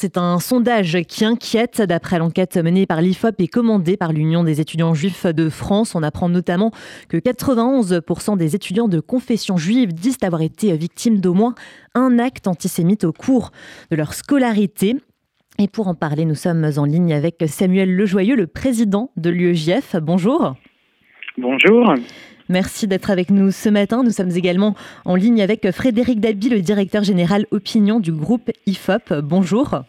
c'est un sondage qui inquiète. D'après l'enquête menée par l'IFOP et commandée par l'Union des étudiants juifs de France, on apprend notamment que 91% des étudiants de confession juive disent avoir été victimes d'au moins un acte antisémite au cours de leur scolarité. Et pour en parler, nous sommes en ligne avec Samuel Lejoyeux, le président de l'UEJF. Bonjour. Bonjour. Merci d'être avec nous ce matin. Nous sommes également en ligne avec Frédéric Dabi, le directeur général opinion du groupe IFOP. Bonjour.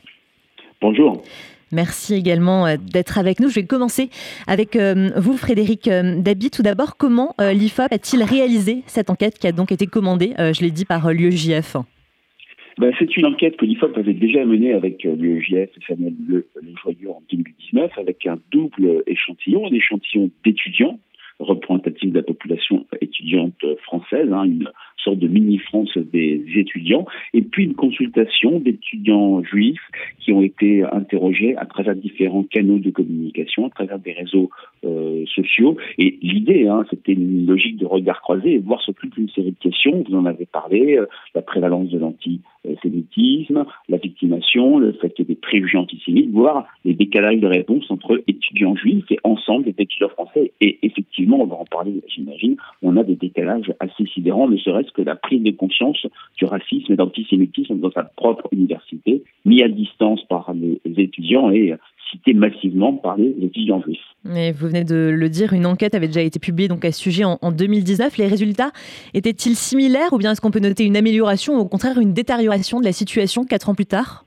Bonjour. Merci également euh, d'être avec nous. Je vais commencer avec euh, vous, Frédéric euh, Dabi. Tout d'abord, comment l'IFOP a-t-il réalisé cette enquête qui a donc été commandée, je l'ai dit, par l'UEJF ben, c'est une enquête que l'IFOP avait déjà menée avec l'UEJF et Samuel Le, en 2019 avec un double échantillon, un échantillon d'étudiants représentative de la population étudiante française, hein, une sorte de mini-France des étudiants, et puis une consultation d'étudiants juifs qui ont été interrogés à travers différents canaux de communication, à travers des réseaux euh, sociaux. Et l'idée, hein, c'était une logique de regard croisé et voir sur toute une série de questions. Vous en avez parlé, euh, la prévalence de l'antisémitisme, la victimation, le fait qu'il y ait des préjugés antisémites, voire les décalages de réponse entre étudiants juifs et ensemble des étudiants français. Et effectivement, on va en parler, j'imagine, on a des décalages assez sidérants, ne serait-ce que la prise de conscience du racisme et d'antisémitisme dans sa propre université, mis à distance par les étudiants et massivement par les étudiants juifs. Mais vous venez de le dire, une enquête avait déjà été publiée donc à ce sujet en, 2019. Les résultats étaient-ils similaires ou bien est-ce qu'on peut noter une amélioration ou au contraire une détérioration de la situation quatre ans plus tard?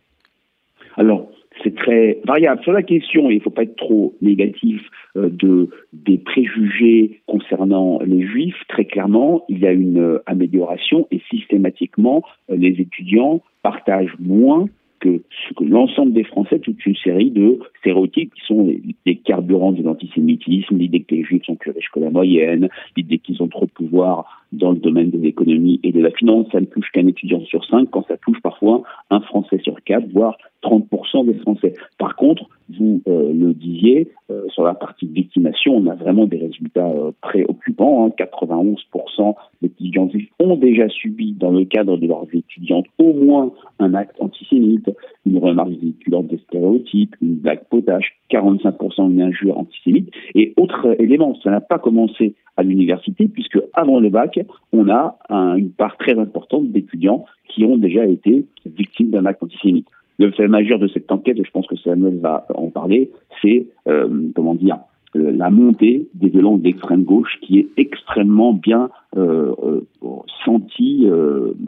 Alors, c'est très variable. Sur la question, il ne faut pas être trop négatif, euh, de, des préjugés concernant les juifs, très clairement, il y a une euh, amélioration et systématiquement, euh, les étudiants partagent moins que, l'ensemble des Français, toute une série de stéréotypes qui sont les, carburants de l'antisémitisme, l'idée que les juifs sont plus riches que la moyenne, l'idée qu'ils ont trop pouvoir dans le domaine de l'économie et de la finance, ça ne touche qu'un étudiant sur cinq, quand ça touche parfois un Français sur quatre, voire 30% des Français. Par contre, vous euh, le disiez, euh, sur la partie victimation, on a vraiment des résultats euh, préoccupants. Hein. 91% des étudiants juifs ont déjà subi, dans le cadre de leurs étudiantes, au moins un acte antisémite, une remarque véhiculante des stéréotypes, une blague potage, 45% d'une injure antisémite. Et autre élément, ça n'a pas commencé à l'université, puisque avant le bac, on a une part très importante d'étudiants qui ont déjà été victimes d'un acte antisémite. Le fait majeur de cette enquête, et je pense que Samuel va en parler, c'est, euh, comment dire, euh, la montée des violences d'extrême gauche qui est extrêmement bien euh, euh sentie,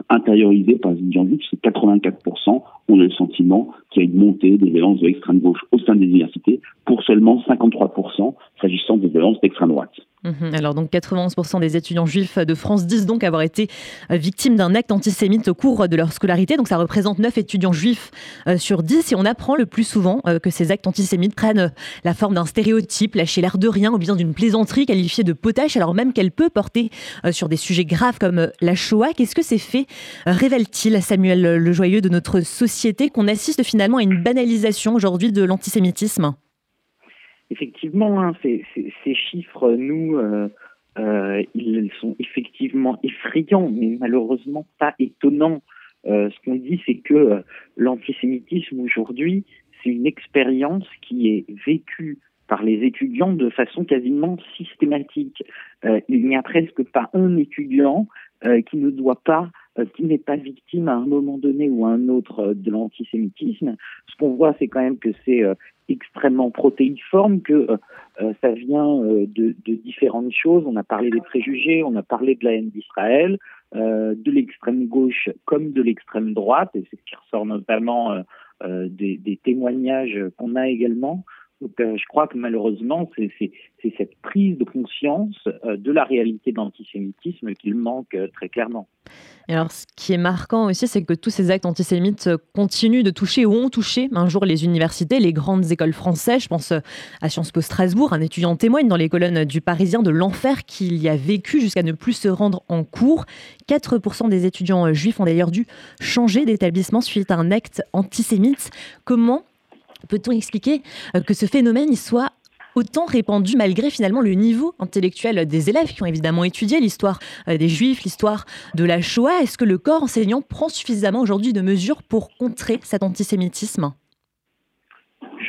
intériorisée par les étudiants C'est 84% ont le sentiment qu'il y a une montée des violences de l'extrême gauche au sein des universités, pour seulement 53% s'agissant des violences d'extrême droite. Mhm. Alors donc 91% des étudiants juifs de France disent donc avoir été euh, victimes d'un acte antisémite au cours de leur scolarité. Donc ça représente 9 étudiants juifs euh, sur 10 et on apprend le plus souvent euh, que ces actes antisémites prennent la forme d'un stéréotype, lâcher l'air de rien ou bien d'une plaisanterie qualifiée de potache alors même qu'elle peut porter sur des sujets graves comme la Shoah. Qu'est-ce que ces faits révèlent-ils, Samuel Lejoyeux, de notre société qu'on assiste finalement à une banalisation aujourd'hui de l'antisémitisme? Effectivement, hein, ces, chiffres, nous, euh, euh, ils sont effectivement effrayants, mais malheureusement pas étonnants. Euh, ce qu'on dit, c'est que l'antisémitisme aujourd'hui, c'est une expérience qui est vécue par les étudiants de façon quasiment systématique. il n'y a presque pas un étudiant qui ne doit pas qui n'est pas victime à un moment donné ou à un autre de l'antisémitisme. Ce qu'on voit, c'est quand même que c'est extrêmement protéiforme, que euh, euh, ça vient euh, de, différentes choses. On a parlé des préjugés, on a parlé de la haine d'Israël, de l'extrême gauche comme de l'extrême droite, et c'est ce qui ressort notamment des, témoignages qu'on a également. Donc, je crois que malheureusement, c'est cette prise de conscience de la réalité de l'antisémitisme qu'il manque très clairement. Alors, ce qui est marquant aussi, c'est que tous ces actes antisémites continuent de toucher ou ont touché un jour les universités, les grandes écoles françaises. Je pense à Sciences Po Strasbourg. Un étudiant témoigne dans les colonnes du Parisien de l'enfer qu'il y a vécu jusqu'à ne plus se rendre en cours. 4% des étudiants juifs ont d'ailleurs dû changer d'établissement suite à un acte antisémite. Comment peut-on expliquer que ce phénomène soit autant répandu malgré finalement le niveau intellectuel des élèves qui ont évidemment étudié l'histoire euh, des Juifs, l'histoire de la Shoah? Est-ce que le corps enseignant prend suffisamment aujourd'hui de mesures pour contrer cet antisémitisme?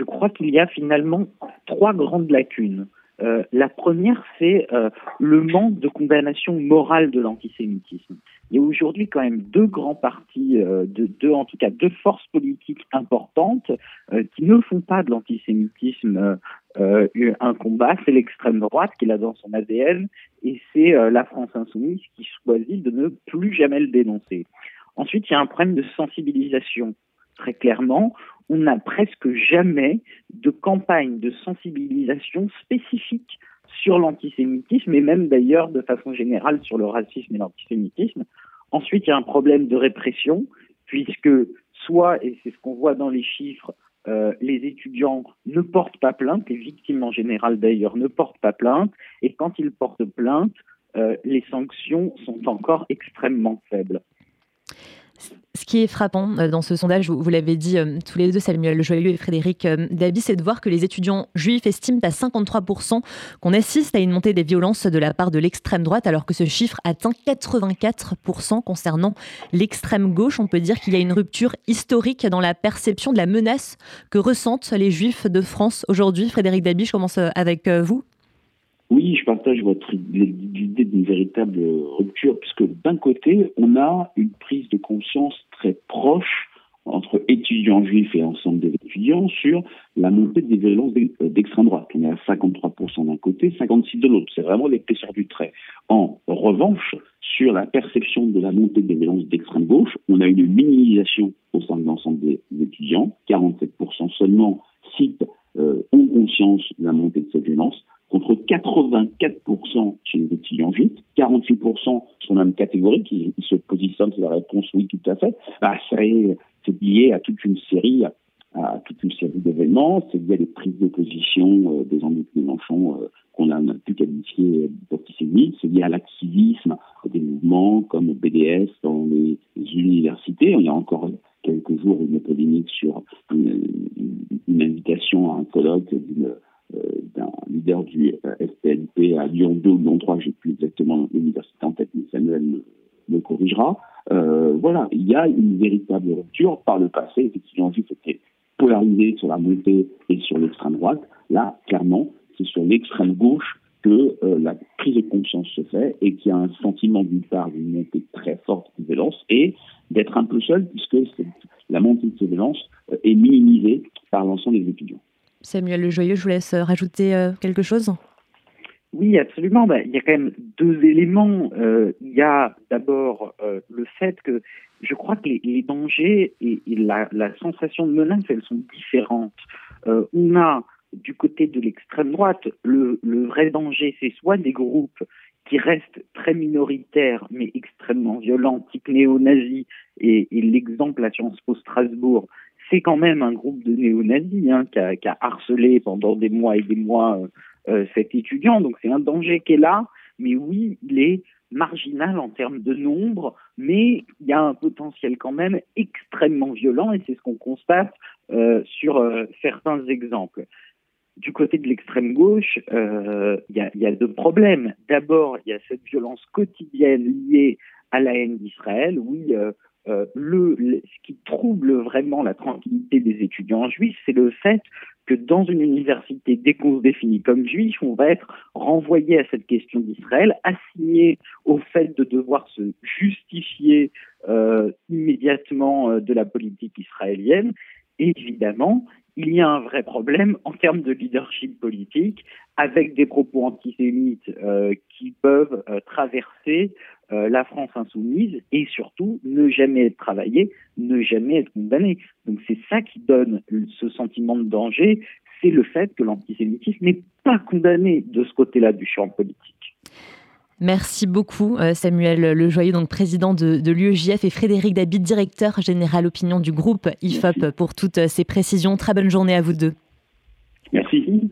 Crois qu'il y a finalement trois grandes lacunes. Euh, la première, c'est euh, le manque de condamnation morale de l'antisémitisme. Il y a aujourd'hui quand même deux grands partis, euh, deux, en tout cas deux forces politiques importantes qui ne font pas de l'antisémitisme un combat. C'est l'extrême droite qui l'a dans son ADN et c'est la France insoumise qui choisit de ne plus jamais le dénoncer. Ensuite, il y a un problème de sensibilisation. Très clairement, on n'a presque jamais de campagne de sensibilisation spécifique sur l'antisémitisme et même d'ailleurs de façon générale sur le racisme et l'antisémitisme. Ensuite, il y a un problème de répression puisque soit, et c'est ce qu'on voit dans les chiffres, euh, les étudiants ne portent pas plainte, les victimes en général d'ailleurs ne portent pas plainte, et quand ils portent plainte, euh, les sanctions sont encore extrêmement faibles. Qui est frappant euh, dans ce sondage, vous, l'avez dit euh, tous les deux, Samuel Joyeux et Frédéric euh, Dabi, c'est de voir que les étudiants juifs estiment à 53% qu'on assiste à une montée des violences de la part de l'extrême droite, alors que ce chiffre atteint 84% concernant l'extrême gauche. On peut dire qu'il y a une rupture historique dans la perception de la menace que ressentent les juifs de France aujourd'hui. Frédéric Dabi, je commence avec vous? Oui, je partage votre idée d'une véritable rupture, puisque d'un côté, on a une prise de conscience très proche entre étudiants juifs et ensemble des étudiants sur la montée des violences euh, d'extrême droite. On est à 53% d'un côté, 56% de l'autre. C'est vraiment l'épaisseur du trait. En revanche, sur la perception de la montée des violences d'extrême gauche, on a une minimisation au sein de l'ensemble des, étudiants. 47% seulement citent, euh, ont conscience de la montée de ces violences contre 84% chez les étudiants juifs, 48% sont même catégorie qui, se positionnent sur la réponse oui tout à fait, bah, c'est lié à toute une série à toute une série d'événements, c'est lié à des prises d'opposition euh, des Jean-Luc Mélenchon euh, qu'on a, pu qualifier d'antisémites, c'est lié à l'activisme des mouvements comme BDS dans les, universités. Il y a encore quelques jours une polémique sur une, une invitation à un colloque d'une d'un leader du SPLP à Lyon 2 ou Lyon 3, j'ai plus exactement l'université en tête, mais Samuel me, corrigera. Euh, voilà, il y a une véritable rupture. Par le passé, effectivement, c'était polarisé sur la montée et sur l'extrême droite. Là, clairement, c'est sur l'extrême gauche que euh, la prise de conscience se fait et qu'il y a un sentiment d'une part d'une montée très forte de violence et d'être un peu seul puisque la montée de ces violences est minimisée par l'ensemble des étudiants. Samuel Le Joyeux, je vous laisse euh, rajouter euh, quelque chose. Oui, absolument. Ben, il y a quand même deux éléments. Euh, il y a d'abord le fait que je crois que les, dangers et, la, sensation de menace, elles sont différentes. on a du côté de l'extrême droite, le, vrai danger, c'est soit des groupes qui restent très minoritaires mais extrêmement violents, type néo-nazis, et, et l'exemple à Sciences Po Strasbourg, c'est quand même un groupe de néo-nazis hein, qui, a, harcelé pendant des mois et des mois euh, euh, cet étudiant. Donc c'est un danger qui est là, mais oui, il est marginal en termes de nombre, mais il y a un potentiel quand même extrêmement violent et c'est ce qu'on constate euh, sur certains exemples. Du côté de l'extrême gauche, il y, a deux problèmes. D'abord, il y a cette violence quotidienne liée à la haine d'Israël. Oui, euh, le, ce qui trouble vraiment la tranquillité des étudiants juifs, c'est le fait que dans une université, dès qu'on se définit comme juif, on va être renvoyé à cette question d'Israël, assigné au fait de devoir se justifier euh, immédiatement euh, de la politique israélienne. Évidemment, il y a un vrai problème en termes de leadership politique, avec des propos antisémites qui peuvent traverser euh, la France insoumise et surtout ne jamais être travaillé, ne jamais être condamné. Donc c'est ça qui donne ce sentiment de danger, c'est le fait que l'antisémitisme n'est pas condamné de ce côté-là du champ politique. Merci beaucoup euh, Samuel Lejoyeux, donc président de, de l'UEJF et Frédéric David, directeur général opinion du groupe IFOP pour toutes ces précisions. Très bonne journée à vous deux. Merci.